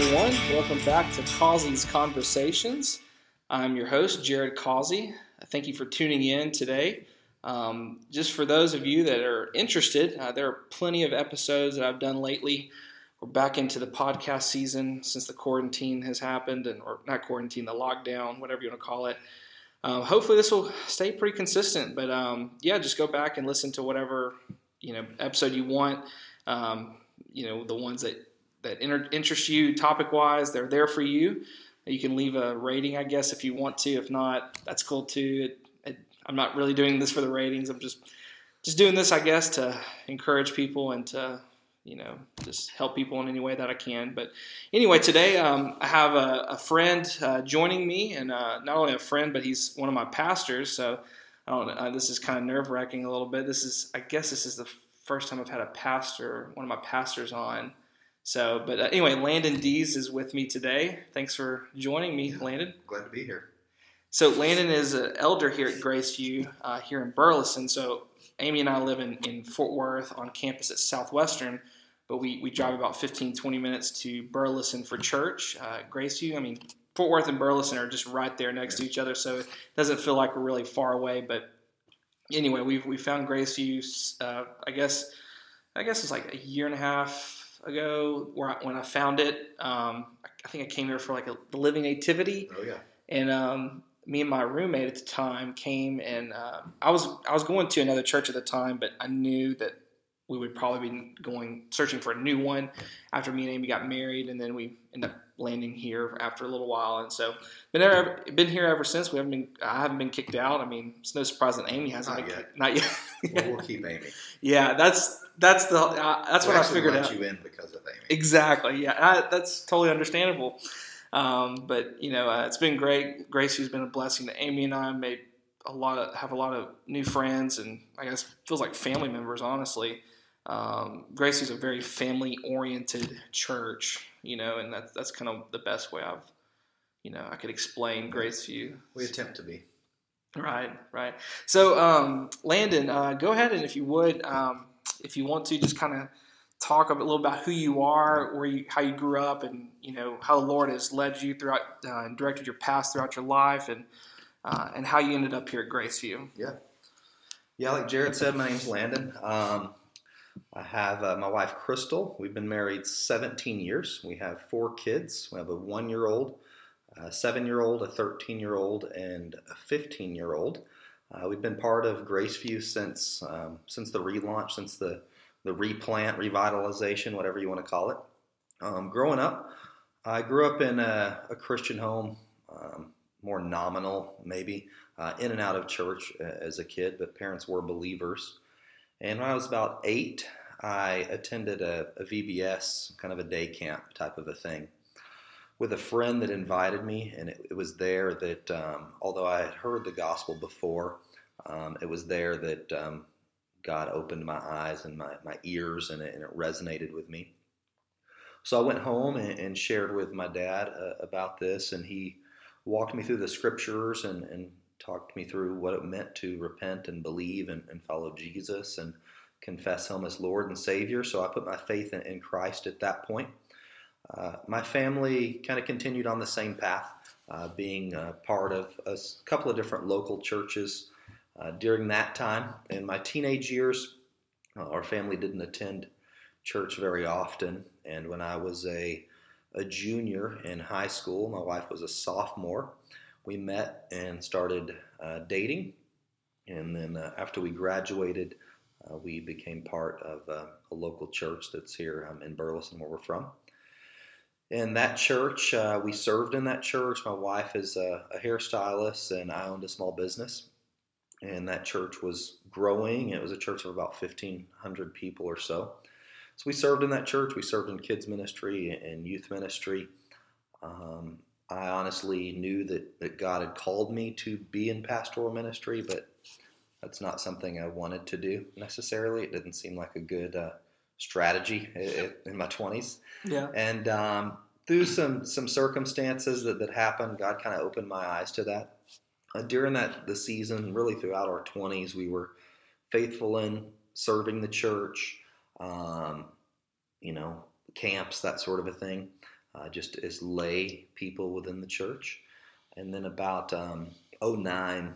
everyone. Welcome back to Causey's Conversations. I'm your host, Jared Causey. Thank you for tuning in today. Um, just for those of you that are interested, uh, there are plenty of episodes that I've done lately. We're back into the podcast season since the quarantine has happened, and or not quarantine, the lockdown, whatever you want to call it. Uh, hopefully, this will stay pretty consistent. But um, yeah, just go back and listen to whatever you know episode you want. Um, you know the ones that that inter- interest you topic wise, they're there for you. You can leave a rating, I guess, if you want to. If not, that's cool too. It, it, I'm not really doing this for the ratings. I'm just just doing this, I guess, to encourage people and to you know just help people in any way that I can. But anyway, today um, I have a, a friend uh, joining me, and uh, not only a friend, but he's one of my pastors. So. Uh, this is kind of nerve wracking a little bit. This is, I guess, this is the first time I've had a pastor, one of my pastors on. So, but uh, anyway, Landon Dees is with me today. Thanks for joining me, Landon. Glad to be here. So, Landon is an elder here at Graceview, uh, here in Burleson. So, Amy and I live in, in Fort Worth on campus at Southwestern, but we, we drive about 15, 20 minutes to Burleson for church. Uh, Graceview, I mean, Fort Worth and Burleson are just right there next to each other, so it doesn't feel like we're really far away. But anyway, we we found Graceview. Uh, I guess I guess it's like a year and a half ago where I, when I found it. Um, I think I came here for like a the Living Nativity. Oh yeah. And um, me and my roommate at the time came, and uh, I was I was going to another church at the time, but I knew that we would probably be going searching for a new one after me and Amy got married, and then we ended up landing here after a little while, and so been there, been here ever since. We haven't been I haven't been kicked out. I mean, it's no surprise that Amy hasn't Not been yet. kicked, not yet. Well, we'll keep Amy. yeah, that's that's the uh, that's we what I figured let out. you in because of Amy. Exactly. Yeah, I, that's totally understandable. Um, but you know, uh, it's been great. Graceview's been a blessing to Amy and I. Made a lot of have a lot of new friends, and I guess feels like family members. Honestly, um, Graceview's a very family oriented church. You know, and that's that's kind of the best way I've you know I could explain Graceview. We attempt to be. Right, right. So, um, Landon, uh, go ahead and if you would, um, if you want to, just kind of talk a little about who you are, where you, how you grew up, and you know how the Lord has led you throughout uh, and directed your path throughout your life, and uh, and how you ended up here at Graceview. Yeah. Yeah, like Jared said, my name's Landon. Um, I have uh, my wife Crystal. We've been married 17 years. We have four kids. We have a one-year-old, a seven-year-old, a 13-year-old, and a 15-year-old. Uh, we've been part of Graceview since um, since the relaunch, since the the replant, revitalization, whatever you want to call it. Um, growing up, I grew up in a, a Christian home, um, more nominal maybe, uh, in and out of church uh, as a kid, but parents were believers. And when I was about eight, I attended a, a VBS, kind of a day camp type of a thing, with a friend that invited me. And it, it was there that, um, although I had heard the gospel before, um, it was there that um, God opened my eyes and my, my ears, and it, and it resonated with me. So I went home and, and shared with my dad uh, about this, and he walked me through the scriptures and, and talked me through what it meant to repent and believe and, and follow Jesus and confess Him as Lord and Savior. So I put my faith in, in Christ at that point. Uh, my family kind of continued on the same path, uh, being part of a couple of different local churches uh, during that time. In my teenage years, uh, our family didn't attend church very often. And when I was a, a junior in high school, my wife was a sophomore, we met and started uh, dating. And then uh, after we graduated, uh, we became part of uh, a local church that's here um, in Burleson, where we're from. In that church, uh, we served in that church. My wife is a, a hairstylist, and I owned a small business. And that church was growing. It was a church of about 1,500 people or so. So we served in that church. We served in kids ministry and youth ministry. Um, I honestly knew that, that God had called me to be in pastoral ministry, but that's not something I wanted to do necessarily. It didn't seem like a good uh, strategy in my 20s. Yeah. And um, through some some circumstances that, that happened, God kind of opened my eyes to that. Uh, during that the season, really throughout our 20s, we were faithful in serving the church, um, you know, camps, that sort of a thing. Uh, just as lay people within the church. And then about um, 09,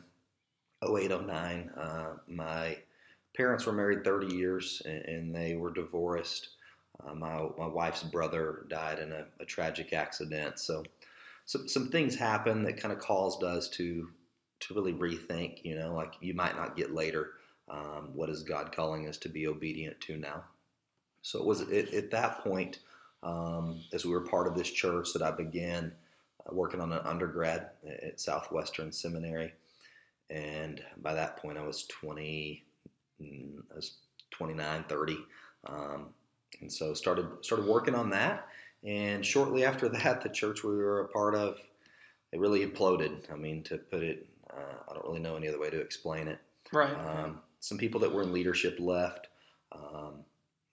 08, 09, uh, my parents were married 30 years and, and they were divorced. Uh, my, my wife's brother died in a, a tragic accident. So, some, some things happened that kind of caused us to to really rethink, you know, like you might not get later. Um, what is God calling us to be obedient to now? So it was at, at that point, um, as we were part of this church, that I began uh, working on an undergrad at Southwestern Seminary. And by that point, I was 20, mm, I was 29, 30. Um, and so started started working on that. And shortly after that, the church we were a part of, it really imploded. I mean, to put it uh, I don't really know any other way to explain it. Right. Um, some people that were in leadership left, um,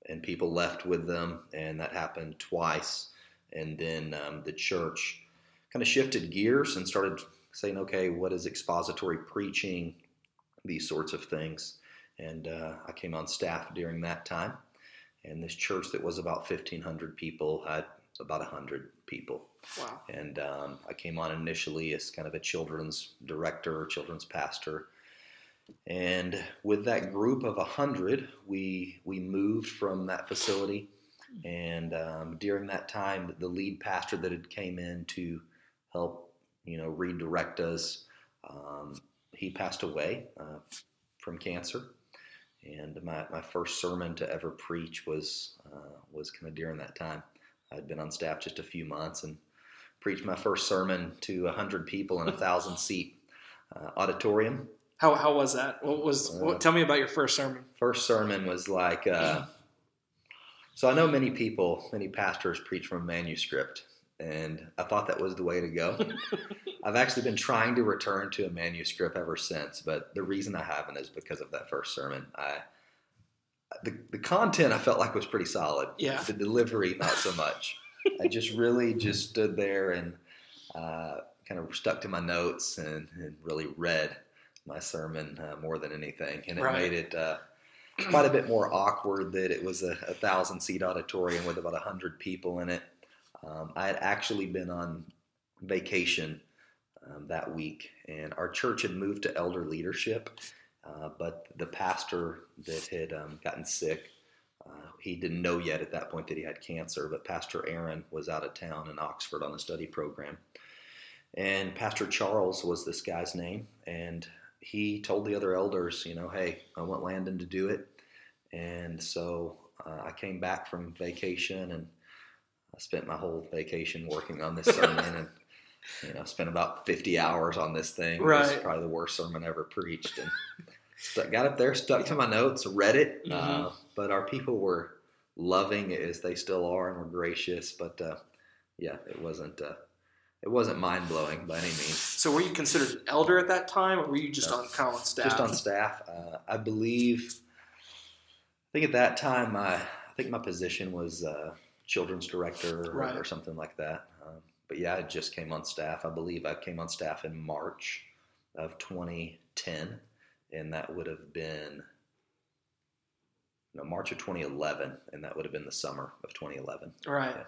and people left with them, and that happened twice. And then um, the church kind of shifted gears and started saying, okay, what is expository preaching? These sorts of things. And uh, I came on staff during that time. And this church that was about 1,500 people had about 100 people. Wow. And um, I came on initially as kind of a children's director, children's pastor. And with that group of 100, we, we moved from that facility. And um, during that time, the lead pastor that had came in to help, you know, redirect us, um, he passed away uh, from cancer. And my, my first sermon to ever preach was uh, was kind of during that time. I'd been on staff just a few months and preached my first sermon to a hundred people in a thousand seat uh, auditorium. How, how was that? What was? What, tell me about your first sermon. First sermon was like. Uh, so I know many people, many pastors preach from a manuscript, and I thought that was the way to go. I've actually been trying to return to a manuscript ever since, but the reason I haven't is because of that first sermon. I the, the content I felt like was pretty solid. Yeah. The delivery, not so much. I just really just stood there and uh, kind of stuck to my notes and, and really read my sermon uh, more than anything, and it Right. made it uh, quite a bit more awkward that it was a, a thousand seat auditorium with about a hundred people in it. Um, I had actually been on vacation um, that week, and our church had moved to elder leadership. Uh, but the pastor that had um, gotten sick, uh, he didn't know yet at that point that he had cancer. But Pastor Aaron was out of town in Oxford on a study program, and Pastor Charles was this guy's name, and he told the other elders, you know, hey, I want Landon to do it, and so uh, I came back from vacation and I spent my whole vacation working on this sermon and you know spent about 50 hours on this thing. It was Right. probably the worst sermon I ever preached and stuck, got up there, stuck to my notes, read it. Uh, Mhm. but our people were loving it as they still are and were gracious. But uh, yeah, it wasn't uh, it wasn't mind blowing by any means. So were you considered an elder at that time, or were you just No. on kind of on staff? Just on staff, uh, I believe. I think at that time, my I think my position was uh, children's director or, Right. or something like that. Um, but yeah, I just came on staff. I believe I came on staff in March of 2010, and that would have been no March of 2011, and that would have been the summer of 2011. Right. Yeah.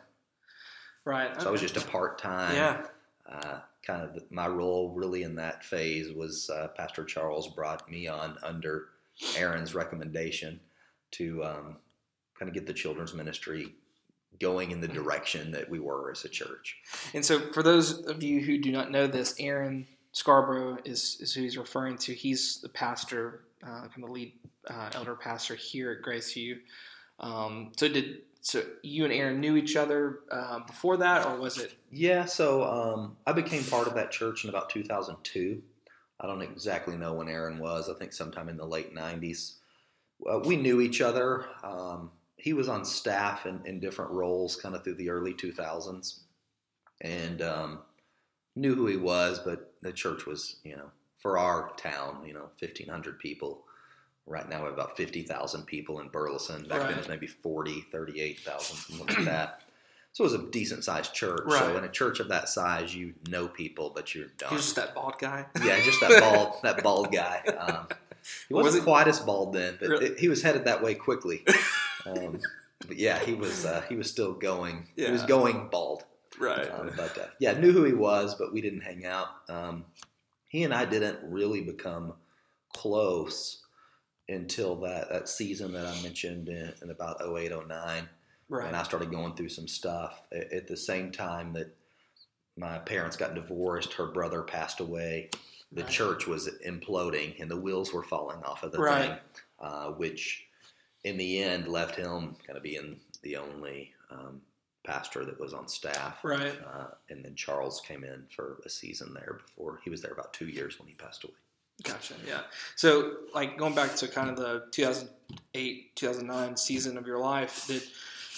Right. So I was just a part time. Yeah. Uh, kind of the, my role really in that phase was uh, Pastor Charles brought me on under Aaron's recommendation to um, kind of get the children's ministry going in the direction that we were as a church. And so, for those of you who do not know this, Aaron Scarborough is, is who he's referring to. He's the pastor, uh, kind of lead uh, elder pastor here at Graceview. Um, so, did so you and Aaron knew each other uh, before that, or was it? Yeah, so um, I became part of that church in about 2002. I don't exactly know when Aaron was. I think sometime in the late 90s. Uh, we knew each other. Um, he was on staff in, in different roles kind of through the early 2000s and um, knew who he was, but the church was, you know, for our town, you know, 1,500 people. Right now, we have about 50,000 people in Burleson. Back then, it was maybe 40, 38,000, something like that. So it was a decent sized church. Right. So in a church of that size, you know people, but you're done. He was just that bald guy. yeah, just that bald, that bald guy. Um, he Was wasn't it- quite as bald then, but Really? it, he was headed that way quickly. Um, but yeah, he was uh, he was still going. He was going bald. Right. Um, but uh, yeah, knew who he was, but we didn't hang out. Um, he and I didn't really become close until that, that season that I mentioned in, in about 08, 09. right. And I started going through some stuff at, at the same time that my parents got divorced, her brother passed away, the Right. church was imploding, and the wheels were falling off of the Right. thing, uh, which in the end left him kind of being the only um, pastor that was on staff. Right. Uh, and then Charles came in for a season there before he was there about two years when he passed away. Gotcha. Yeah. So, like going back to kind of the 2008, 2009 season of your life, did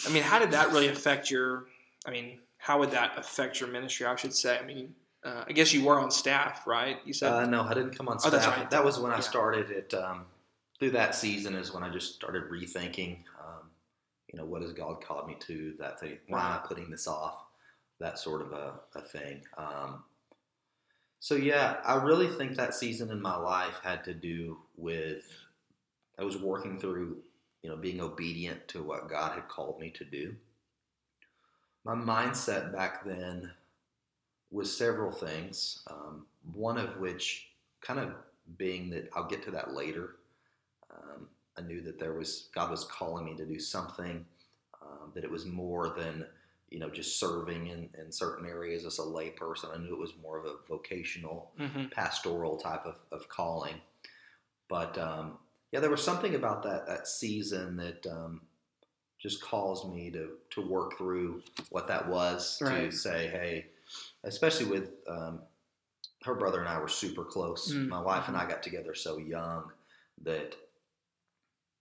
I mean, how did that really affect your? I mean, how would that affect your ministry? I should say. I mean, uh, I guess you were on staff, right? You said. Uh, no, I didn't come on Oh, staff. that's right. That was when I started it. Um, through that season is when I just started rethinking. Um, you know, what has God called me to? That thing. Why am I putting this off? That sort of a, a thing. Um, so yeah, I really think that season in my life had to do with I was working through, you know, being obedient to what God had called me to do. My mindset back then was several things. Um, one of which, kind of being that I'll get to that later. Um, I knew that there was God was calling me to do something. Um, that it was more than you know just serving in, in certain areas as a layperson. I knew it was more of a vocational Mhm. pastoral type of, of calling. But um, yeah, there was something about that that season that um, just caused me to to work through what that was Right. to say, hey, especially with um, her brother and I were super close. Mm. My wife and I got together so young that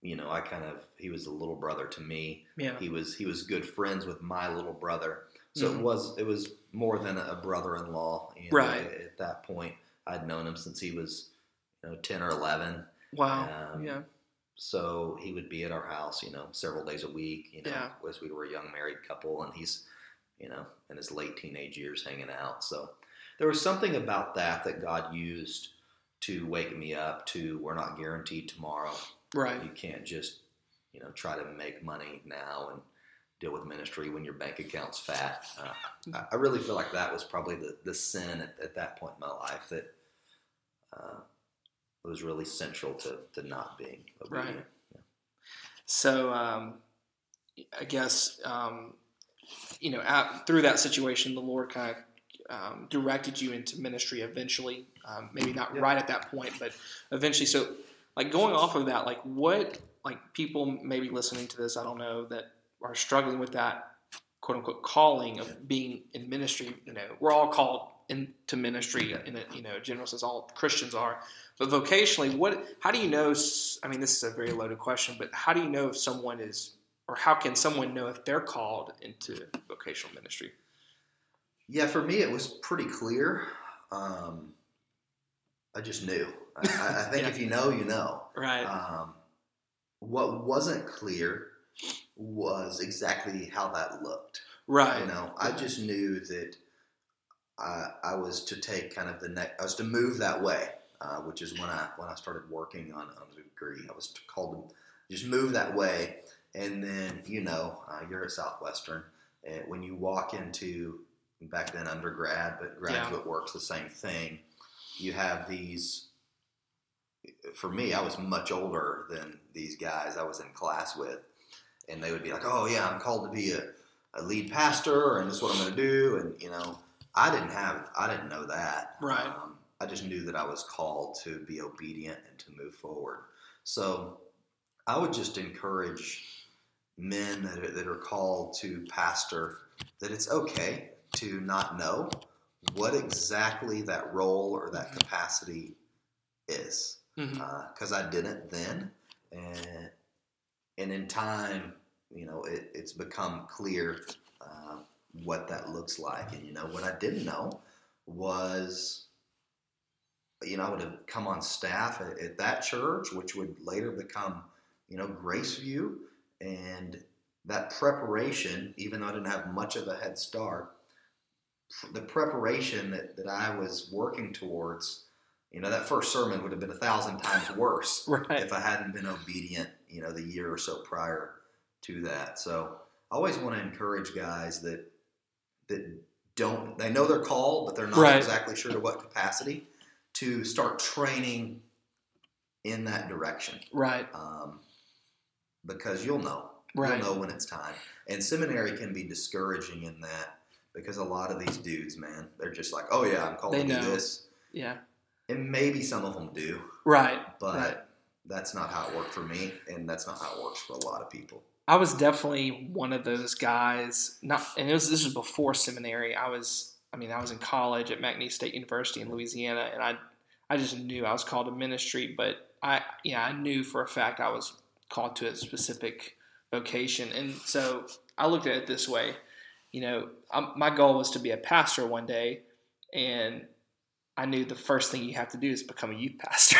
you know I kind of he was a little brother to me. Yeah. He was he was good friends with my little brother. So Mhm. it was it was more than a brother-in-law. You know, Right. At that point, I'd known him since he was you know ten or eleven. Wow. Um, yeah. So he would be at our house, you know, several days a week. You know, Yeah. as we were a young married couple, and he's you know in his late teenage years hanging out. So there was something about that that God used to wake me up to we're not guaranteed tomorrow. Right. You can't just, you know, try to make money now and deal with ministry when your bank account's fat. Uh, I, really feel like that was probably the, the sin at, at that point in my life that uh, was really central to, to not being obedient. Right. So, um, I guess um, you know, out, through that situation, the Lord kind of um, directed you into ministry eventually. Um, maybe not Yeah. right at that point, but eventually. So, like going off of that, like what, like people maybe listening to this, I don't know, that are struggling with that quote unquote calling of being in ministry. You know, we're all called into ministry in a you know general sense. All Christians are, but vocationally, what? How do you know? I mean, this is a very loaded question, but how do you know if someone is, or how can someone know if they're called into vocational ministry? Yeah, for me, it was pretty clear. Um, I just knew. I, I think Yeah. if you know, you know. Right. Um, what wasn't clear was exactly how that looked. right. You know, I just knew that I, I was to take kind of the next. I was to move that way, uh, which is when I when I started working on, on the degree. I was called to just move that way, and then you know, uh, you're at Southwestern, and when you walk into back then undergrad, but graduate work's the same thing. You have these. For me, I was much older than these guys I was in class with, and they would be like, "Oh yeah, I'm called to be a." a lead pastor and this is what I'm going to do. And, you know, I didn't have, I didn't know that. Right. Um, I just knew that I was called to be obedient and to move forward. So I would just encourage men that are, that are called to pastor that it's okay to not know what exactly that role or that capacity is Because I didn't then, and and in time, you know, it, it's become clear uh, what that looks like. And you know, what I didn't know was, you know, I would have come on staff at, at that church, which would later become, you know, Graceview, and that preparation, even though I didn't have much of a head start, the preparation that, that I was working towards you know, that first sermon would have been a thousand times worse Right. if I hadn't been obedient, you know, the year or so prior to that. So I always want to encourage guys that that don't they know they're called, but they're not Right. exactly sure to what capacity to start training in that direction. Right. Um, because you'll know. Right. You'll know when it's time. And seminary can be discouraging in that because a lot of these dudes, man, they're just like, oh yeah, I'm called They to do this. Yeah. And maybe some of them do, Right. but Right. that's not how it worked for me, and that's not how it works for a lot of people. I was definitely one of those guys. Not, and it was this was before seminary. I was, I mean, I was in college at McNeese State University in Louisiana, and I, I just knew I was called to ministry. But I, yeah, I knew for a fact I was called to a specific vocation, and so I looked at it this way. You know, um my goal was to be a pastor one day, and I knew the first thing you have to do is become a youth pastor.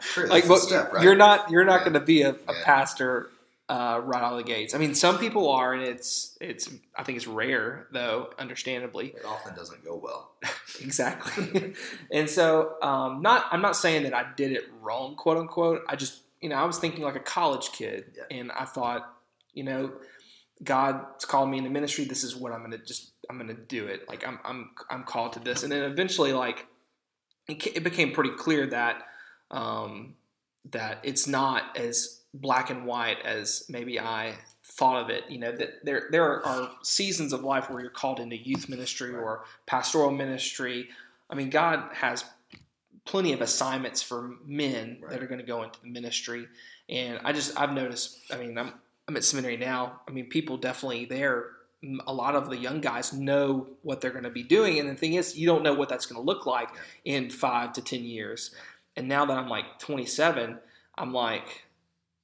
Sure, like what, step, right? you're not you're not Yeah. going to be a, a Yeah. pastor uh, right out of the gates. I mean, some people are, and it's it's I think it's rare though, understandably. It often doesn't go well. Exactly. and so, um, not I'm not saying that I did it wrong, quote unquote. I just you know I was thinking like a college kid, Yeah. and I thought you know God's called me into ministry. This is what I'm going to just I'm going to do it. Like I'm I'm I'm called to this, and then eventually like it, became pretty clear that um, that it's not as black and white as maybe I thought of it. You know that there there are, seasons of life where you're called into youth ministry or pastoral ministry. I mean, God has plenty of assignments for men Right. that are going to go into the ministry, and I just I've noticed. I mean, I'm I'm at seminary now. I mean, people definitely there. A lot of the young guys know what they're going to be doing, and the thing is, you don't know what that's going to look like in five to ten years. And now that I'm like 27, I'm like,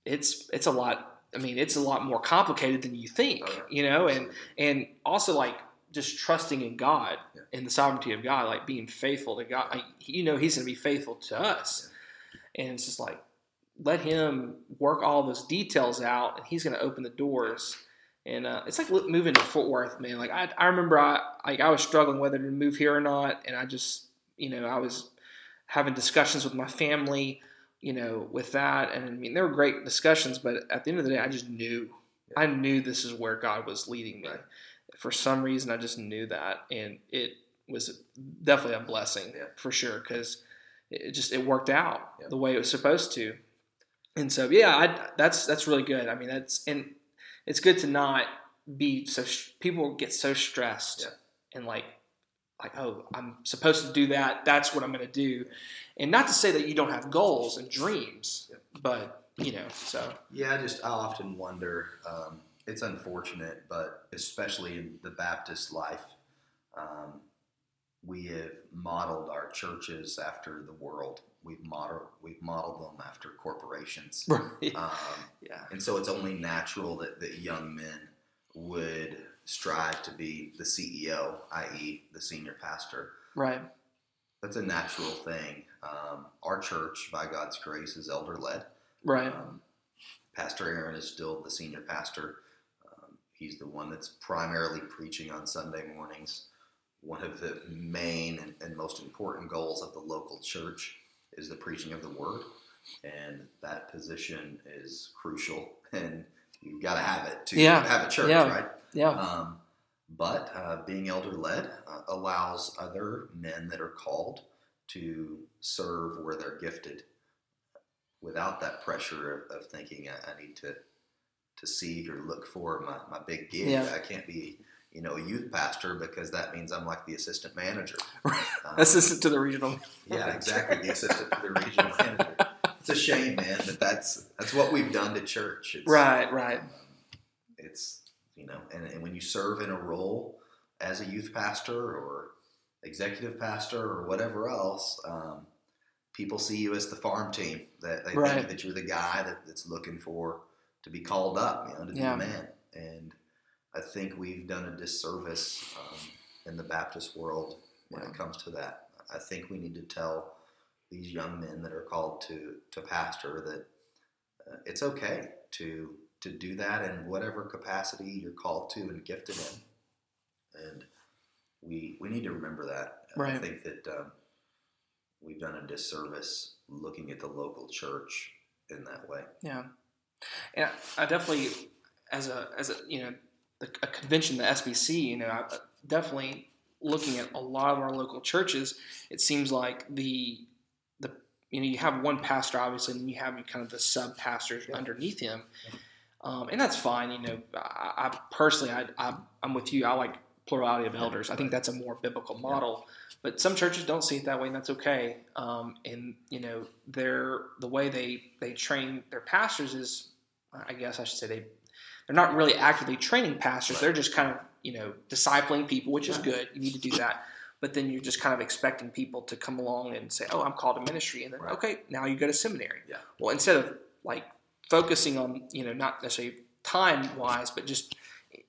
it's it's a lot. I mean, it's a lot more complicated than you think, Oh, you know. And and also like just trusting in God and the sovereignty of God, like being faithful to God. Like, you know, He's going to be faithful to us, and it's just like let Him work all those details out, and He's going to open the doors. And uh, it's like moving to Fort Worth, man. Like I, I remember, I like I was struggling whether to move here or not, and I just, you know, I was having discussions with my family, you know, with that. And I mean, there were great discussions, but at the end of the day, I just knew, I knew this is where God was leading me. Right. For some reason, I just knew that, and it was definitely a blessing Yeah. for sure because it it just it worked out Yeah. the way it was supposed to. And so, yeah, I, that's that's really good. I mean, that's and it's good to not be so. People get so stressed Yeah. and like like oh i'm supposed to do that that's what i'm going to do and not to say that you don't have goals and dreams Yeah. but you know so Yeah, I just I often wonder. Um, it's unfortunate, but especially in the Baptist life, um, we have modeled our churches after the world. We've modeled we've modeled them after corporations, um, yeah and so it's only natural that, that young men would strive to be the CEO, i.e., the senior pastor. right That's a natural thing. Um, our church, by God's grace, is elder led. right Um, pastor Aaron is still the senior pastor. Um, he's the one that's primarily preaching on Sunday mornings. One of the main and, most important goals of the local church is the preaching of the word, and that position is crucial. And you've got to have it to Yeah. have a church, Yeah. right? yeah Um, but uh, being elder led uh, allows other men that are called to serve where they're gifted without that pressure of, of thinking I, I need to to seek or look for my, my big gig. Yeah. I can't be you know a youth pastor because that means I'm like the assistant manager. Um, assistant to the regional yeah, exactly. The assistant to the regional manager. It's a shame, man, but that's that's what we've done to church. It's, right right um, it's you know, and, and when you serve in a role as a youth pastor or executive pastor or whatever else, um, people see you as the farm team. That they Right. think that you're the guy that, that's looking for to be called up, you know, to Yeah. be a man. And I think we've done a disservice um, in the Baptist world when Yeah. it comes to that. I think we need to tell these young men that are called to to pastor that uh, it's okay to to do that in whatever capacity you're called to and gifted in. And we we need to remember that. I think that um, we've done a disservice looking at the local church in that way. Yeah, and I definitely, as a as a you know, a convention, the SBC, you know, I, definitely looking at a lot of our local churches, it seems like the the you know you have one pastor obviously, and you have kind of the sub pastors Yeah. underneath him, um, and that's fine. You know, I, I personally, I, I I'm with you. I like plurality of elders. I think that's a more biblical model. But some churches don't see it that way, and that's okay. Um, and you know, they're the way they they train their pastors is, I guess I should say they they're not really actively training pastors. They're just kind of you know discipling people, which is good. You need to do that. But then you're just kind of expecting people to come along and say, "Oh, I'm called to ministry," and then Right. okay, now you go to seminary. Yeah. Well, instead of like focusing on you know not necessarily time wise, but just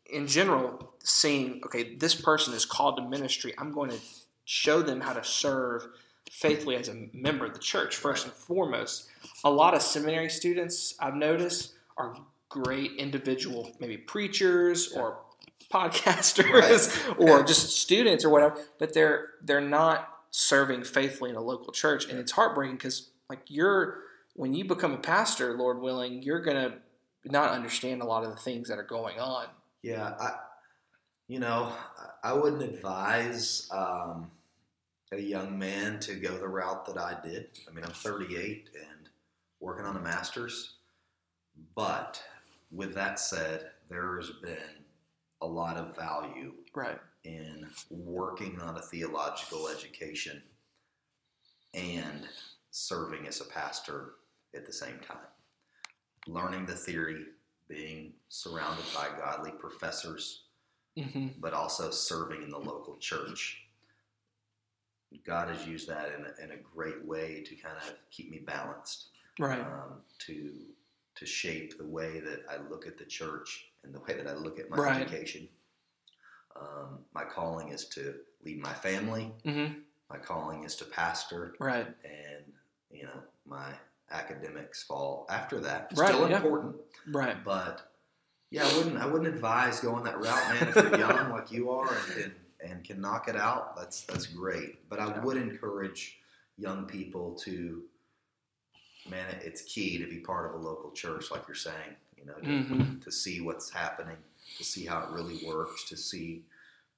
in general, seeing okay, this person is called to ministry. I'm going to show them how to serve faithfully as a member of the church first and foremost. A lot of seminary students I've noticed are great individual, maybe preachers or podcasters or just students or whatever, but they're they're not serving faithfully in a local church, and it's heartbreaking because like you're when you become a pastor, Lord willing, you're gonna not understand a lot of the things that are going on. Yeah, I, you know, I I wouldn't advise um, a young man to go the route that I did. I mean, I'm 38 and working on a master's. But with that said, there has been a lot of value Right. in working on a theological education and serving as a pastor at the same time. Learning the theory, being surrounded by godly professors, hmm but also serving in the local church. God has used that in a, in a great way to kind of keep me balanced, Right. um, to to shape the way that I look at the church and the way that I look at my Right. education. Um, my calling is to lead my family. hmm My calling is to pastor, Right. and you know my academics fall after that. Right, Still yeah. important, Right. but yeah, I wouldn't. I wouldn't advise going that route, man. If you're young like you are and, and and can knock it out, that's that's great. But I would encourage young people to, man, it's key to be part of a local church, like you're saying. You know, to, Mhm. to see what's happening, to see how it really works, to see,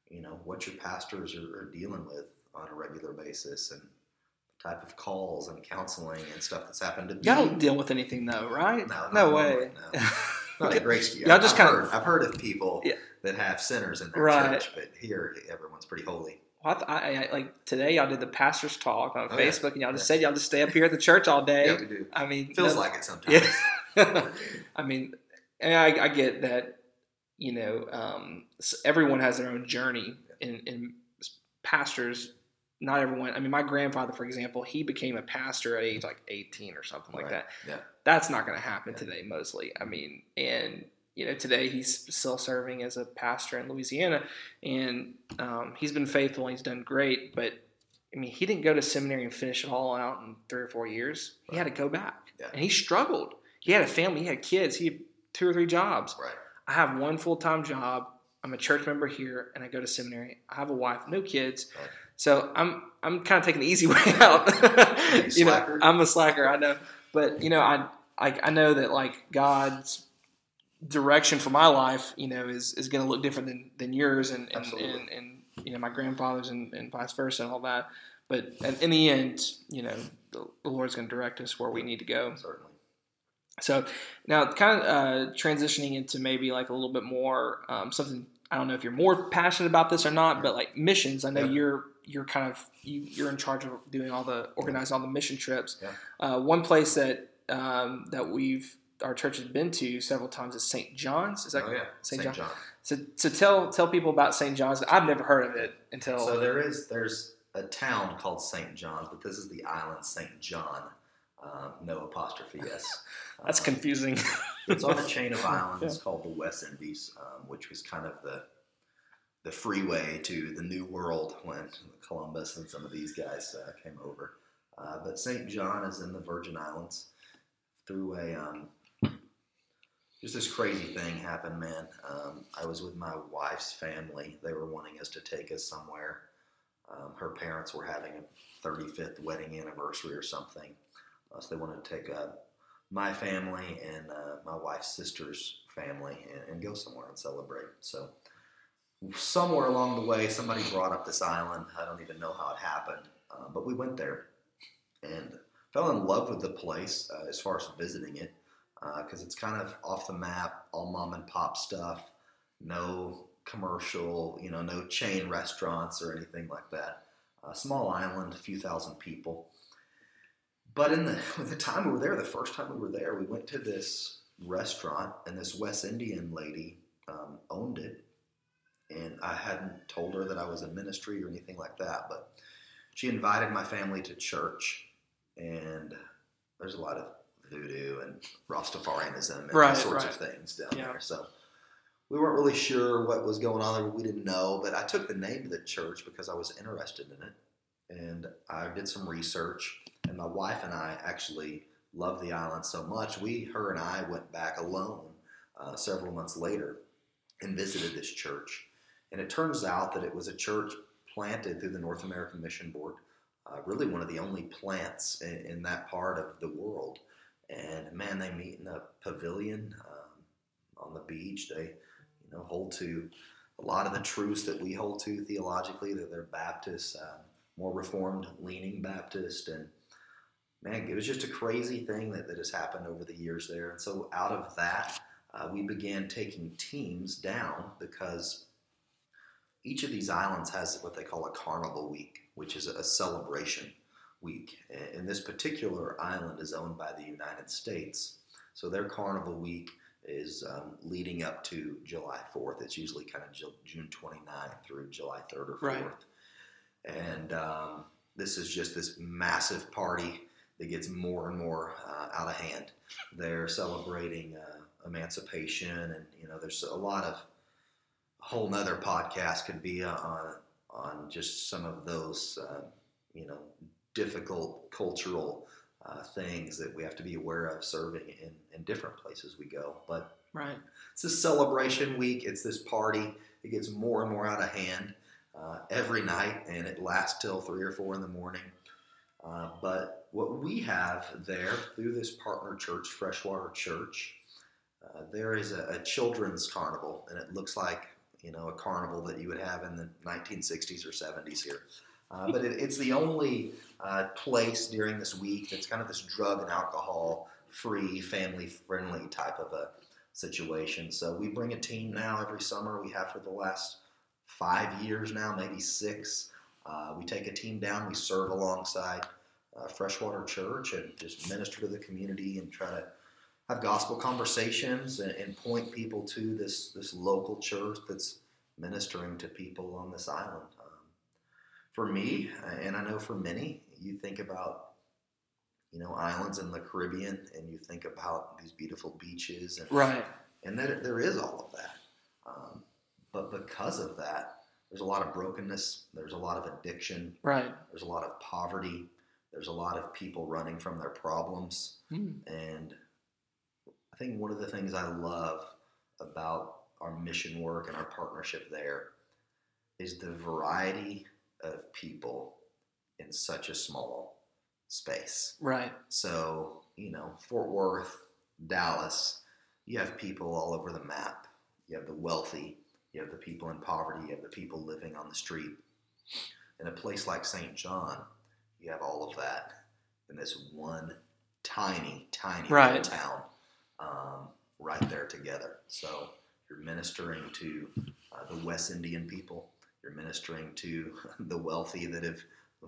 you know, what your pastors are, are dealing with on a regular basis, and the type of calls and counseling and stuff that's happened to me. Y'all don't deal with anything though, right? No, no way. no. Not at Grace. Y'all I've just kinda- heard, I've heard of people Yeah. that have sinners in their Right. church, but here everyone's pretty holy. I, th- I, I like today. Y'all did the pastors talk on Oh, yeah. Facebook, and y'all just Yeah. said y'all just stay up here at the church all day. Yeah, we do. I mean, Feels no- like it sometimes. Yeah. I mean, and I, I get that. You know, um, everyone has their own journey, and, and pastors. Not everyone. I mean, my grandfather, for example, he became a pastor at age like eighteen or something like Right. that. Yeah. That's not going to happen Yeah. today. Mostly, I mean, and you know, today he's still serving as a pastor in Louisiana, and um, he's been faithful. and He's done great, but I mean, he didn't go to seminary and finish it all out in three or four years. He had to go back, Yeah. and he struggled. He had a family. He had kids. He had two or three jobs. Right. I have one full time job. I'm a church member here, and I go to seminary. I have a wife, no kids. Right. So I'm I'm kind of taking the easy way out. You you know. I'm a slacker. I know, but you know, I I, I know that like God's direction for my life, you know, is, is going to look different than, than yours and and, and and you know my grandfather's and, and vice versa and all that. But in, the end, you know, the, the Lord's going to direct us where we need to go. Certainly. So now, kind of uh, transitioning into maybe like a little bit more um, something. I don't know if you're more passionate about this or not, but like missions. I know Yeah. you're you're kind of you, you're in charge of doing all the organizing all the mission trips. Yeah. Uh, one place that um, that we've our church has been to several times is St. John's. Is that oh yeah, St. St. John? John. So, so tell tell people about St. John's. I've never heard of it until So there is there's a town called St. John's, but this is the island St. John. Um, no apostrophe yes. that's Um, confusing. It's on a chain of islands called the West Indies, um, which was kind of the the freeway to the New World when Columbus and some of these guys uh, came over. Uh, but St. John is in the Virgin Islands. Through a um, just this crazy thing happened, man. Um, I was with my wife's family. They were wanting us to take us somewhere. Um, her parents were having a 35th wedding anniversary or something, uh, so they wanted to take a my family and uh, my wife's sister's family and, and, go somewhere and celebrate. So somewhere along the way, somebody brought up this island. I don't even know how it happened, uh, but we went there and fell in love with the place uh, as far as visiting it because uh, it's kind of off the map, all mom and pop stuff, no commercial, you know, no chain restaurants or anything like that. A small island, a few thousand people. But in the the time we were there, the first time we were there, we went to this restaurant, and this West Indian lady um, owned it. And I hadn't told her that I was in ministry or anything like that, but she invited my family to church, and there's a lot of voodoo and Rastafarianism and right, all sorts right. of things down yeah. there. So we weren't really sure what was going on there. We didn't know, but I took the name of the church because I was interested in it, and I did some research. And my wife and I actually love the island so much. We, her and I, went back alone uh, several months later and visited this church. And it turns out that it was a church planted through the North American Mission Board, uh, really one of the only plants in, in, that part of the world. And man, they meet in a pavilion um, on the beach. They you know, hold to a lot of the truths that we hold to theologically. That they're Baptists, um, more Reformed leaning Baptist, and man, it was just a crazy thing that, that has happened over the years there. And so out of that, uh, we began taking teams down because each of these islands has what they call a carnival week, which is a celebration week. And this particular island is owned by the United States. So their carnival week is um, leading up to July 4th. It's usually kind of June 29th through July 3rd or 4th. Right. And um, this is just this massive party that gets more and more uh, out of hand. They're celebrating uh, emancipation, and you know, there's a lot of a whole nother podcast could be on on just some of those uh, you know difficult cultural uh, things that we have to be aware of serving in, in different places we go. But right, it's a celebration week. It's this party. It gets more and more out of hand uh, every night, and it lasts till three or four in the morning. Uh, but what we have there through this partner church, Freshwater Church, uh, there is a, a, children's carnival, and it looks like you know a carnival that you would have in the 1960s or 70s here. Uh, but it, it's the only uh, place during this week that's kind of this drug and alcohol free, family friendly type of a situation. So we bring a team now every summer. We have for the last five years now, maybe six. Uh, we take a team down, we serve alongside uh, Freshwater Church and just minister to the community and try to have gospel conversations and, and, point people to this, this local church that's ministering to people on this island. For me, and I know for many, you think about you know islands in the Caribbean and you think about these beautiful beaches and right and that there is all of that um, but because of that there's a lot of brokenness there's a lot of addiction right there's a lot of poverty there's a lot of people running from their problems mm. and I think one of the things I love about our mission work and our partnership there is the variety of people in such a small space. Right. So, you know, Fort Worth, Dallas, you have people all over the map. You have the wealthy, you have the people in poverty, you have the people living on the street. In a place like St. John, you have all of that in this one tiny, tiny right. town um, right there together. So you're ministering to uh, the West Indian people. You're ministering to the wealthy that have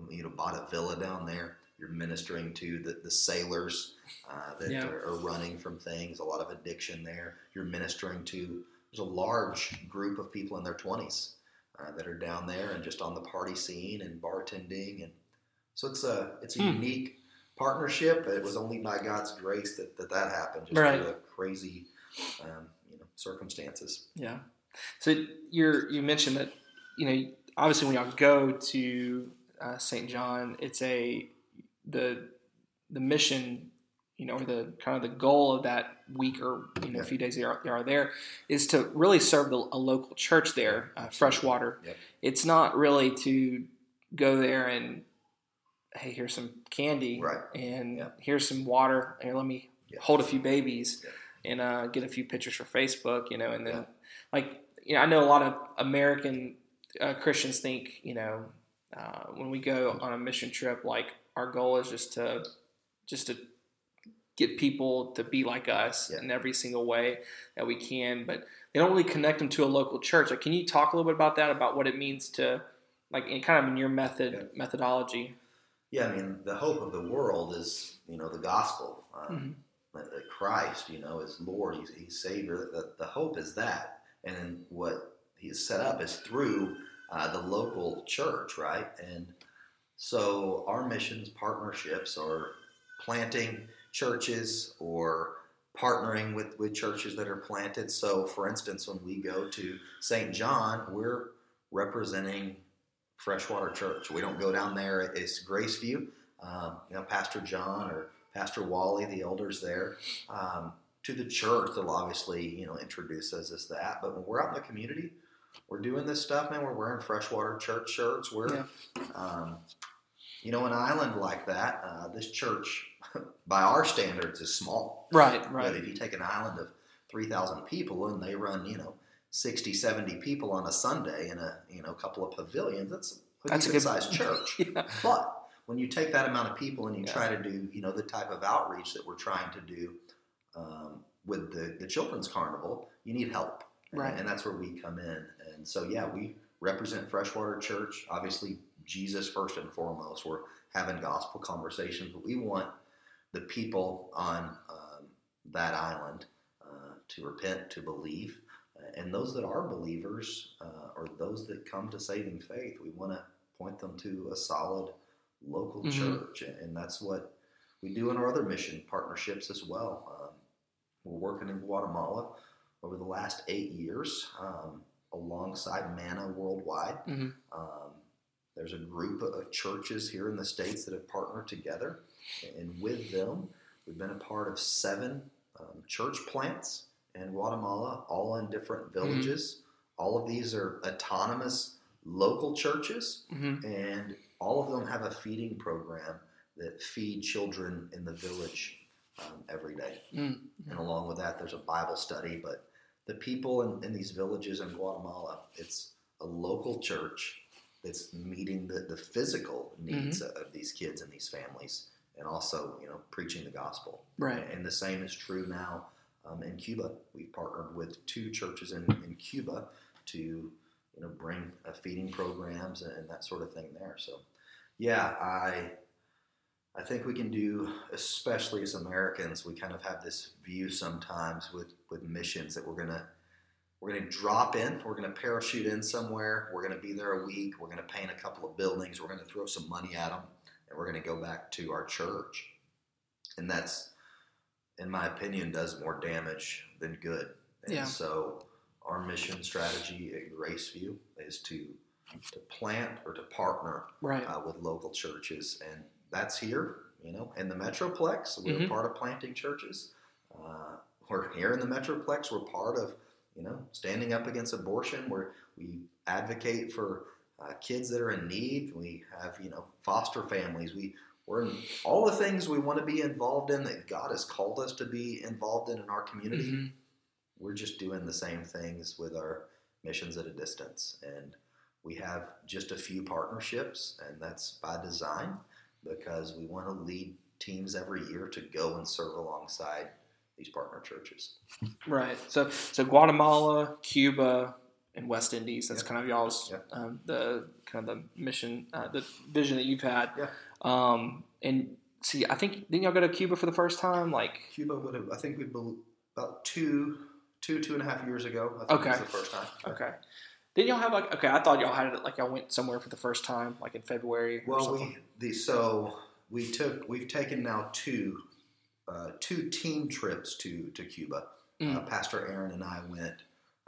you know, bought a villa down there. You're ministering to the, the sailors uh, that yeah. are, are, running from things, a lot of addiction there. You're ministering to, there's a large group of people in their 20s uh, that are down there and just on the party scene and bartending. And so it's a, it's a hmm. unique partnership. It was only by God's grace that that, that happened, just right. through crazy um, you know, circumstances. Yeah. So you're, you mentioned that, you know, obviously when y'all go to uh, St. John, it's a the the mission, you know, or the kind of the goal of that week or you know yeah. a few days they are, they are, there is to really serve the, a local church there, uh, Freshwater. Yep. It's not really to go there and hey, here's some candy, right. and yep. here's some water. Here, let me hold a few babies and uh, get a few pictures for Facebook, you know, and then like you know, I know a lot of American uh, Christians think you know uh, when we go on a mission trip, like our goal is just to just to get people to be like us Yeah. in every single way that we can, but they don't really connect them to a local church. Like, can you talk a little bit about that? About what it means to like in kind of in your method Yeah. methodology? Yeah, I mean, the hope of the world is, you know, the gospel. Um, Mhm. that Christ, you know, is Lord, He's, he's Savior. The, the hope is that. And then what Has set up is through uh, the local church, right? And so our missions partnerships are planting churches or partnering with, with churches that are planted. So, for instance, when we go to St. John, we're representing Freshwater Church. We don't go down there it's Graceview. Um, you know, Pastor John or Pastor Wally, the elders there, um, to the church, they'll obviously, you know, introduce us as that. But when we're out in the community, we're doing this stuff, man. We're wearing Freshwater Church shirts. We're, Yeah. um, you know, an island like that, uh, this church, by our standards, is small. Right, right. But if you take an island of 3,000 people and they run, you know, 60, 70 people on a Sunday in a, you know, couple of pavilions, that's a That's a good- sized church. Yeah. But when you take that amount of people and you Yeah. try to do, you know, the type of outreach that we're trying to do um, with the, the children's carnival, you need help. And- Right. And that's where we come in. And so, yeah, we represent Freshwater Church. Obviously, Jesus first and foremost. We're having gospel conversations, but we want the people on um, that island uh, to repent, to believe. And those that are believers uh, or those that come to saving faith, we want to point them to a solid local Mhm. church. And that's what we do in our other mission partnerships as well. Um, we're working in Guatemala over the last eight years um, alongside Manna Worldwide. Mhm. Um, there's a group of churches here in the States that have partnered together. And with them, we've been a part of seven um, church plants in Guatemala, all in different villages. All of these are autonomous local churches, hmm and all of them have a feeding program that feed children in the village um, every day. mm And along with that, there's a Bible study. But the people in, in these villages in Guatemala, it's a local church that's meeting the, the physical needs of these kids and these families, and also, you know, preaching the gospel. Right. And the same is true now um, in Cuba. We've partnered with two churches in, in Cuba to, you know, bring uh, feeding programs and, and that sort of thing there. So, yeah, I I think we can do, especially as Americans, we kind of have this view sometimes with, with missions that we're gonna we're gonna drop in, we're gonna parachute in somewhere, we're gonna be there a week, we're gonna paint a couple of buildings, we're gonna throw some money at them, and we're gonna go back to our church, and that's, in my opinion, does more damage than good. And Yeah. so, our mission strategy at Graceview is to to plant or to partner Right. uh, with local churches, and that's here, you know, in the Metroplex. We're Mhm. part of planting churches. Uh, we're here in the Metroplex. We're part of, you know, standing up against abortion. Where we advocate for uh, kids that are in need. We have, you know, foster families. We we're in all the things we want to be involved in that God has called us to be involved in in our community Mhm. we're just doing the same things with our missions at a distance. And we have just a few partnerships, and that's by design because we want to lead teams every year to go and serve alongside these partner churches. Right. So so Guatemala, Cuba, and West Indies. That's Yeah. kind of y'all's Yeah. um, the kind of the mission, uh, the vision that you've had. Yeah. Um, and see, I think didn't y'all go to Cuba for the first time? Like, Cuba would have, I think we about two, two, two and a half years ago. I think Okay. was the first time. okay. Didn't y'all have like okay? I thought y'all had it like y'all went somewhere for the first time, like in February. Well, we the so we took we've taken now two uh, two team trips to to Cuba. Mm. Uh, Pastor Aaron and I went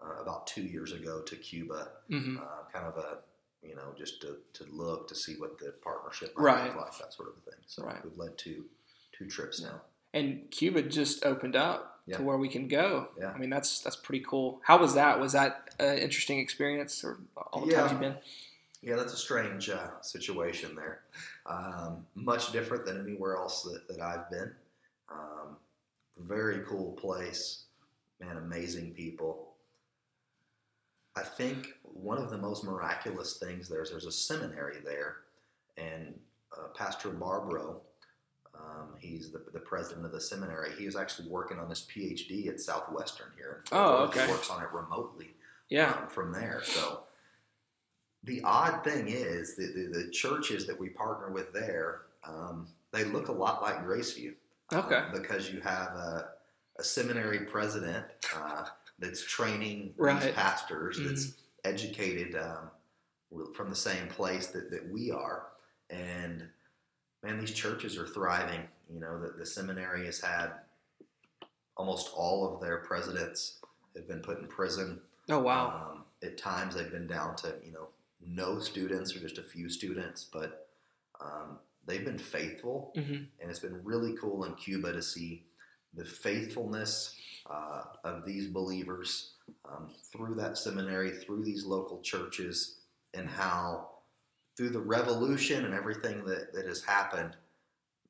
uh, about two years ago to Cuba, Mhm. uh, kind of a you know just to, to look to see what the partnership might Right. look like, that sort of thing. So Right. we've led two two trips now. and Cuba just opened up Yeah. to where we can go. Yeah. I mean, that's that's pretty cool. How was that? Was that an interesting experience, or all the Yeah. times you've been? Yeah, that's a strange uh, situation there. Um, much different than anywhere else that, that I've been. Um, very cool place, man. Amazing people. I think one of the most miraculous things there is there's a seminary there, and uh, Pastor Barbro, um, he's the, the president of the seminary. He is actually working on his PhD at Southwestern here. In oh, okay. He works on it remotely. Yeah. Um, from there, so the odd thing is that the, the, churches that we partner with there, um, they look a lot like Graceview. Okay. Um, because you have a, a seminary president uh, that's training right. these pastors, mm-hmm. that's educated um, from the same place that, that we are. And man, these churches are thriving. You know, the, the seminary has had almost all of their presidents have been put in prison. Oh wow! Um, at times they've been down to you know no students or just a few students, but um, they've been faithful, mm-hmm. and it's been really cool in Cuba to see the faithfulness uh, of these believers um, through that seminary, through these local churches, and how through the revolution and everything that, that has happened,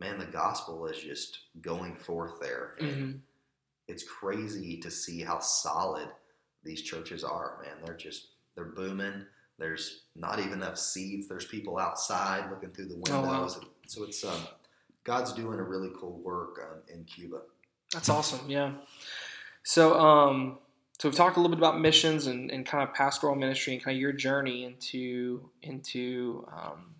man, the gospel is just going forth there. Mm-hmm. It's crazy to see how solid these churches are, man. They're just, they're booming. There's not even enough seats. There's people outside looking through the windows. Oh, wow. So it's, um, God's doing a really cool work um, in Cuba. That's awesome. Yeah. So, um, so we've talked a little bit about missions and, and kind of pastoral ministry and kind of your journey into into um,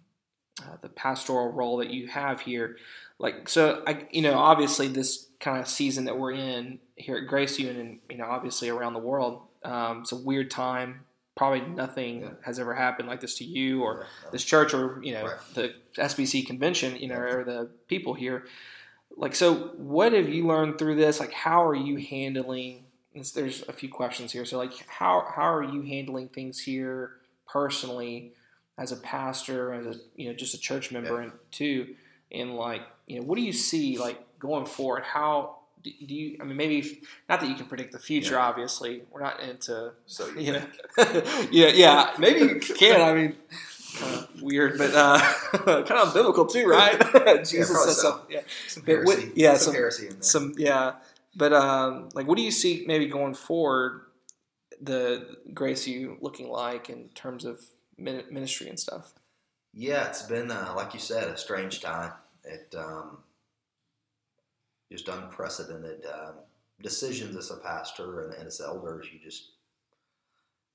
uh, the pastoral role that you have here. Like, so I, you know, obviously this kind of season that we're in here at Graceview and you know, obviously around the world, um, it's a weird time. Probably nothing Yeah. has ever happened like this to you or Yeah, this church or you know Right. the SBC convention, you know, Yeah. or the people here. Like, so what have you learned through this? Like, how are you handling? this- There's a few questions here. So, like, how how are you handling things here personally as a pastor, as a you know, just a church member, and too, and like, you know, what do you see like going forward? How do do you? I mean, maybe if- not that you can predict the future. Yeah. Obviously, we're not into So you you know, yeah, yeah. Maybe you can. I mean, kind of weird, but uh, kind of biblical too, right? Jesus probably said so. something. Yeah, some But what- heresy, yeah, some, some- heresy in there. some yeah. But um, like, what do you see maybe going forward? The Graceview looking like in terms of ministry and stuff. Yeah, it's been uh, like you said, a strange time. It um, just unprecedented um, decisions as a pastor and, and as elders. You just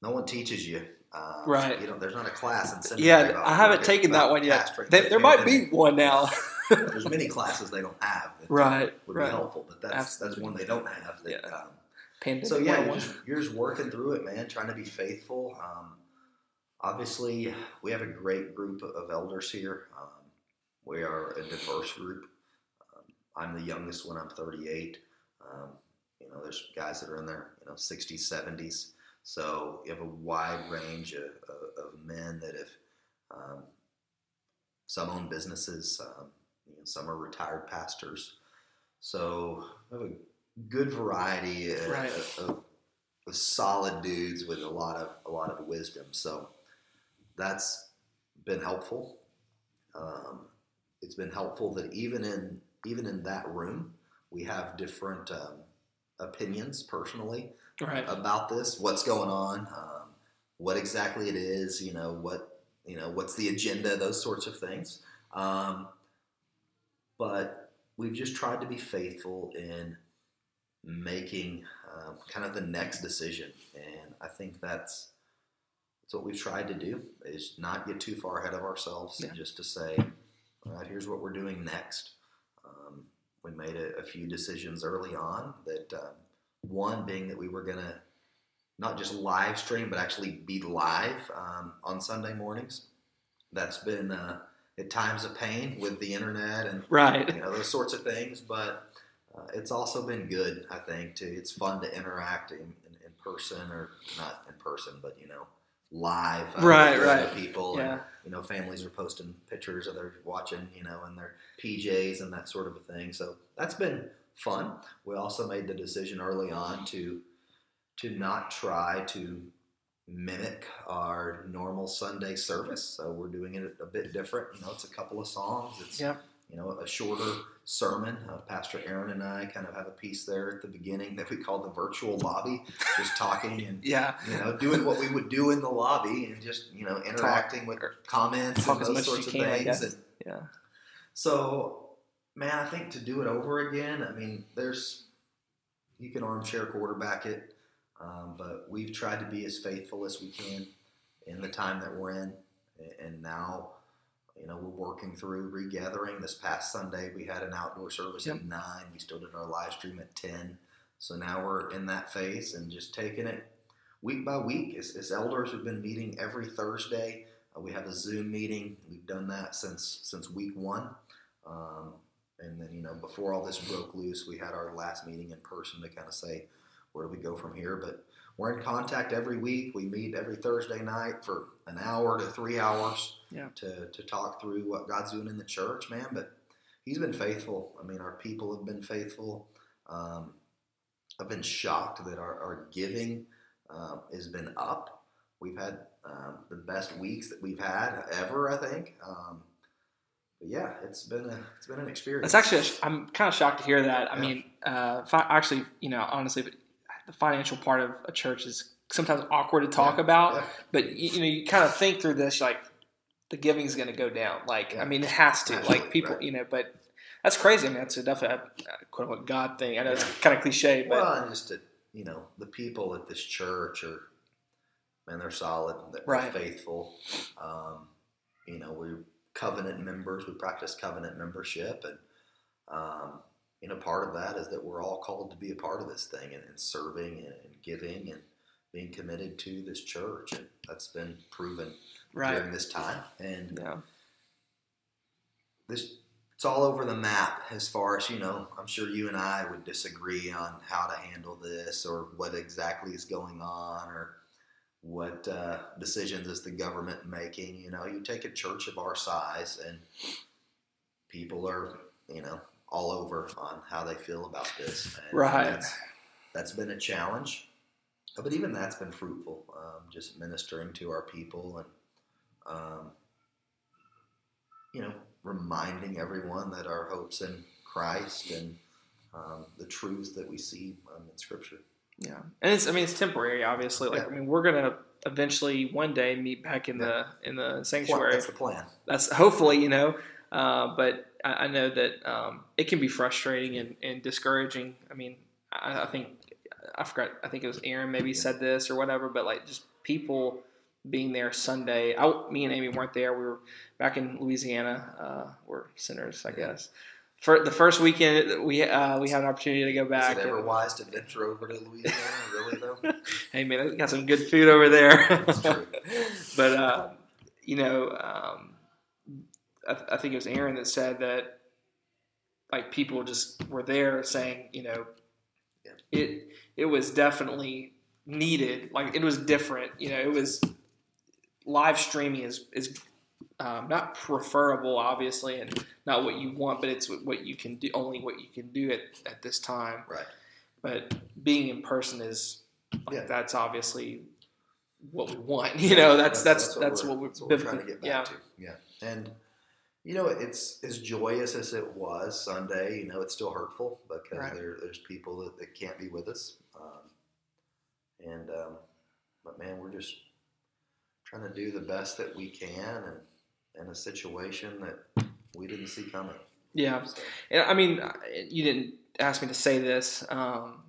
no one teaches you. Um, Right. You know, there's not a class in seminary. Yeah, I haven't taken that one yet. pastoring There, there the might be one now. There's many classes they don't have. That right, Would be helpful, but that's that's one they don't have. That, Yeah. um, Pandemic so yeah, 101. you're just, you're just working through it, man. Trying to be faithful. Um, obviously, we have a great group of elders here. Um, we are a diverse group. I'm the youngest one. I'm 38. Um, you know, there's guys that are in their you know 60s, 70s. So you have a wide range of, of, of men that have um, some own businesses. Um, you know, some are retired pastors. So we have a good variety of, Right. of, of solid dudes with a lot of a lot of wisdom. So that's been helpful. Um, it's been helpful that even in even in that room, we have different um, opinions personally right. about this. What's going on? Um, what exactly it is? You know what? You know what's the agenda? Those sorts of things. Um, but we've just tried to be faithful in making um, kind of the next decision, and I think that's that's what we've tried to do is not get too far ahead of ourselves, Yeah. just to say, all right, here's what we're doing next. Um, we made a, a few decisions early on that um, one being that we were going to not just live stream, but actually be live um, on Sunday mornings. That's been uh, at times a pain with the internet and Right. you know those sorts of things, but uh, it's also been good. I think to it's fun to interact in, in, in person or not in person, but you know live uh, Right, right. people. Yeah. And, you know, families are posting pictures of their watching, you know, in their PJs and that sort of a thing. So that's been fun. We also made the decision early on to to not try to mimic our normal Sunday service. So we're doing it a bit different. You know, it's a couple of songs. It's Yep. You know, a shorter sermon. Uh, Pastor Aaron and I kind of have a piece there at the beginning that we call the virtual lobby, just talking and yeah, you know, doing what we would do in the lobby and just you know interacting Talk, with comments talk and those sorts of can, things. And yeah. So, man, I think to do it over again, I mean, there's you can armchair quarterback it, um, but we've tried to be as faithful as we can in the time that we're in, and now you know, we're working through regathering. This past Sunday, we had an outdoor service yep. at nine. We still did our live stream at ten. So now we're in that phase and just taking it week by week. As, as elders, we've been meeting every Thursday. Uh, we have a Zoom meeting. We've done that since since week one. Um, and then you know, before all this broke loose, we had our last meeting in person to kind of say where do we go from here. But we're in contact every week. We meet every Thursday night for an hour to three hours yeah. to, to talk through what God's doing in the church, man. But He's been faithful. I mean, our people have been faithful. Um, I've been shocked that our, our giving uh, has been up. We've had um, the best weeks that we've had ever, I think. Um, but yeah, it's been a it's been an experience. It's actually I'm kind of shocked to hear that. I Yeah. mean, uh, actually, you know, honestly, the financial part of a church is sometimes awkward to talk Yeah, about. yeah. But you, you know, you kind of think through this, like the giving is going to go down. Like, Yeah. I mean, it has to. Like people, right. you know, but that's crazy. I mean, that's a definitely a, a quote unquote God thing. I know it's kind of cliche, but Well, just that you know the people at this church are, man, they're solid. They're Right. faithful. Um, you know, we're covenant members. We practice covenant membership, and um, you know, part of that is that we're all called to be a part of this thing and, and serving and, and giving and being committed to this church, and that's been proven right. during this time. And Yeah. this it's all over the map as far as you know i'm sure you and i would disagree on how to handle this or what exactly is going on or what uh, decisions is the government making you know you take a church of our size and people are you know all over on how they feel about this and Right. that's, that's been a challenge but even that's been fruitful um, just ministering to our people and um, you know, reminding everyone that our hopes in Christ and um, the truths that we see um, in Scripture. Yeah, and it's I mean it's temporary, obviously. Like Yeah. I mean, we're gonna eventually one day meet back in the in the sanctuary. that's the plan. That's hopefully you know, uh, but I, I know that um, it can be frustrating and, and discouraging. I mean, I, I think I forgot. I think it was Aaron maybe said this or whatever, but like just people being there Sunday. I, me and Amy weren't there. We were back in Louisiana. Uh, we're sinners, I Yeah. guess. For the first weekend, we uh, we had an opportunity to go back. Is it ever and- wise to venture over to Louisiana? really though? hey man, they got some good food over there. That's true. but uh, you know, um, I, I think it was Aaron that said that like people just were there saying, you know, Yeah. it it was definitely needed. Like it was different. You know, it was live streaming is is um, not preferable, obviously, and not what you want, but it's what you can do. Only what you can do at, at this time. Right. But being in person is like, Yeah. that's obviously what we want. You know, that's that's that's, we're, what, we're, that's what we're trying to get back yeah. to. Yeah, and you know, it's as joyous as it was Sunday. You know, it's still hurtful because Right. there, there's people that, that can't be with us. Um, and um, but man, we're just trying to do the best that we can, and in a situation that we didn't see coming. Yeah. So, And I mean, you didn't ask me to say this, um,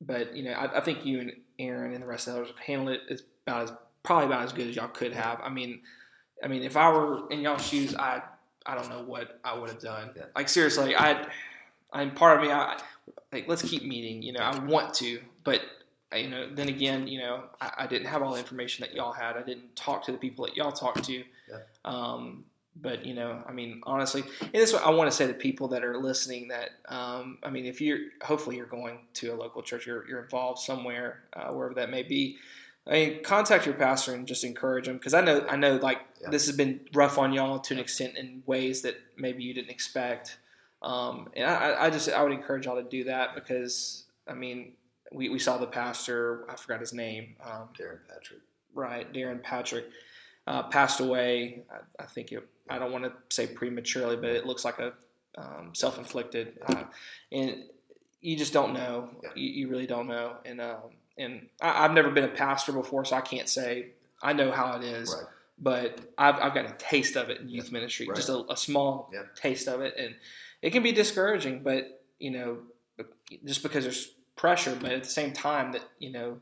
but you know, I, I think you and Aaron and the rest of the others have handled it as about as probably about as good as y'all could have. I mean, I mean, if I were in y'all's shoes, I I don't know what I would have done. Yeah. Like seriously, I I'm part of me. I like let's keep meeting. You know, I want to, but you know, then again, you know, I, I didn't have all the information that y'all had. I didn't talk to the people that y'all talked to. Yeah. Um, but you know, I mean, honestly, and this is what I want to say to people that are listening. That um, I mean, if you're hopefully you're going to a local church, you're, you're involved somewhere, uh, wherever that may be. I mean, contact your pastor and just encourage them because I know I know like Yeah. this has been rough on y'all to an extent in ways that maybe you didn't expect. Um, and I, I just I would encourage y'all to do that because I mean we, we saw the pastor I forgot his name um, Darren Patrick. right Darren Patrick uh, passed away I, I think it, I don't want to say prematurely but it looks like a um, self inflicted, uh, and you just don't know. Yeah. You, you really don't know. And um, and I, I've never been a pastor before, so I can't say I know how it is. Right. But I've, I've got a taste of it in youth ministry, Right. just a, a small Yeah. taste of it, and it can be discouraging. But you know, just because there's pressure, but at the same time that you know,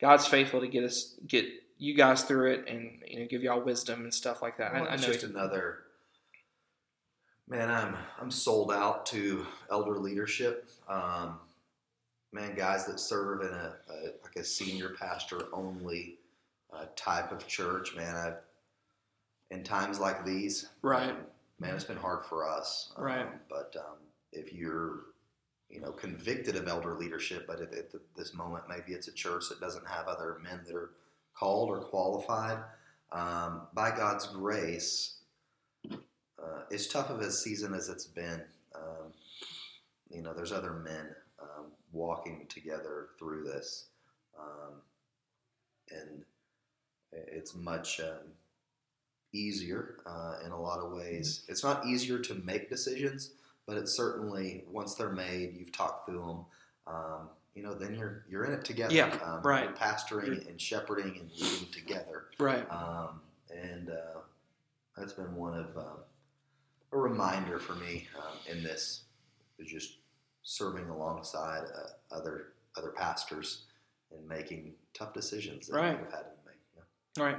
God's faithful to get us get you guys through it, and you know, give y'all wisdom and stuff like that. Well, I, I know. just another man. I'm I'm sold out to elder leadership. Um, man, guys that serve in a, a like a senior pastor only uh, type of church. Man, I in times like these, Right. um, man, it's been hard for us. Um, Right. But um, if you're you know convicted of elder leadership, but at, at this moment maybe it's a church that doesn't have other men that are called or qualified. Um, by God's grace, uh, as tough of a season as it's been, um, you know, there's other men um, walking together through this, um, and it's much um, easier uh, in a lot of ways. It's not easier to make decisions, but it's certainly once they're made, you've talked through them. Um, you know, then you're you're in it together. Yeah, um, right. Pastoring and shepherding and leading together. right. Um, and uh, that's been one of um, a reminder for me um, in this is just serving alongside uh, other other pastors and making tough decisions that Right. we've had to make. Yeah. All right.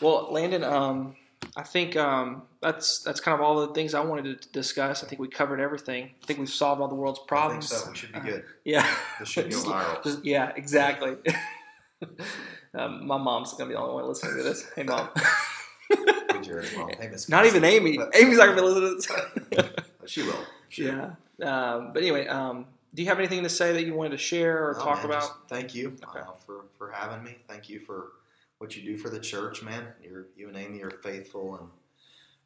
Well, Landon, um, I think um, that's that's kind of all the things I wanted to discuss. I think we covered everything. I think we've solved all the world's problems. I think so. We should be Uh, good. Yeah. This should go viral. Just- yeah, exactly. um, my mom's gonna be the only one listening to this. Hey, mom. Good, Jared's mom. Hey, Not even Amy. Amy's not gonna be listening to this. She will. She will. Um, but anyway, um, do you have anything to say that you wanted to share or No, talk man, about? thank you Okay. uh, for, for having me. Thank you for what you do for the church, man. You're, you and Amy are faithful and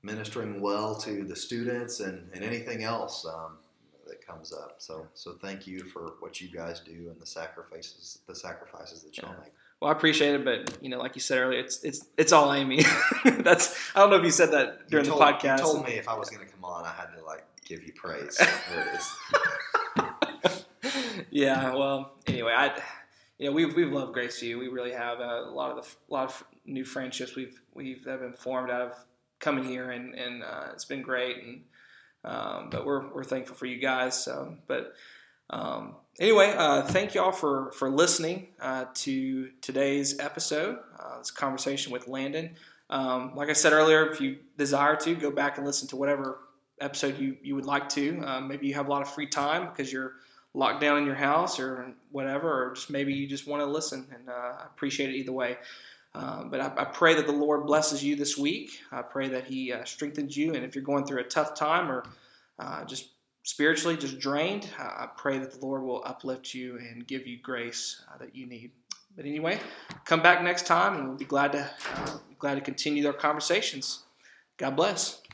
ministering well to the students and, and anything else um, that comes up. So so thank you for what you guys do and the sacrifices the sacrifices that y'all Yeah. make. Well, I appreciate it, but you know, like you said earlier, it's it's it's all Amy. That's I don't know if you said that You during told, the podcast. You told me if I was going to come on, I had to like give you praise. Yeah. Well, anyway, I, you know, we've we've loved Graceview. We really have uh, a lot of the a lot of new friendships we've we've have been formed out of coming here, and and uh, it's been great. And um, but we're we're thankful for you guys. So, but um, anyway, uh, thank y'all for for listening uh, to today's episode. Uh, this conversation with Landon. Um, like I said earlier, if you desire to go back and listen to whatever episode you, you would like to, uh, maybe you have a lot of free time because you're locked down in your house or whatever, or just maybe you just want to listen, and uh, appreciate it either way. Um, but I, I pray that the Lord blesses you this week. I pray that He uh, strengthens you, and if you're going through a tough time or uh, just spiritually just drained, uh, I pray that the Lord will uplift you and give you grace uh, that you need. But anyway, come back next time, and we'll be glad to uh, glad to continue our conversations. God bless.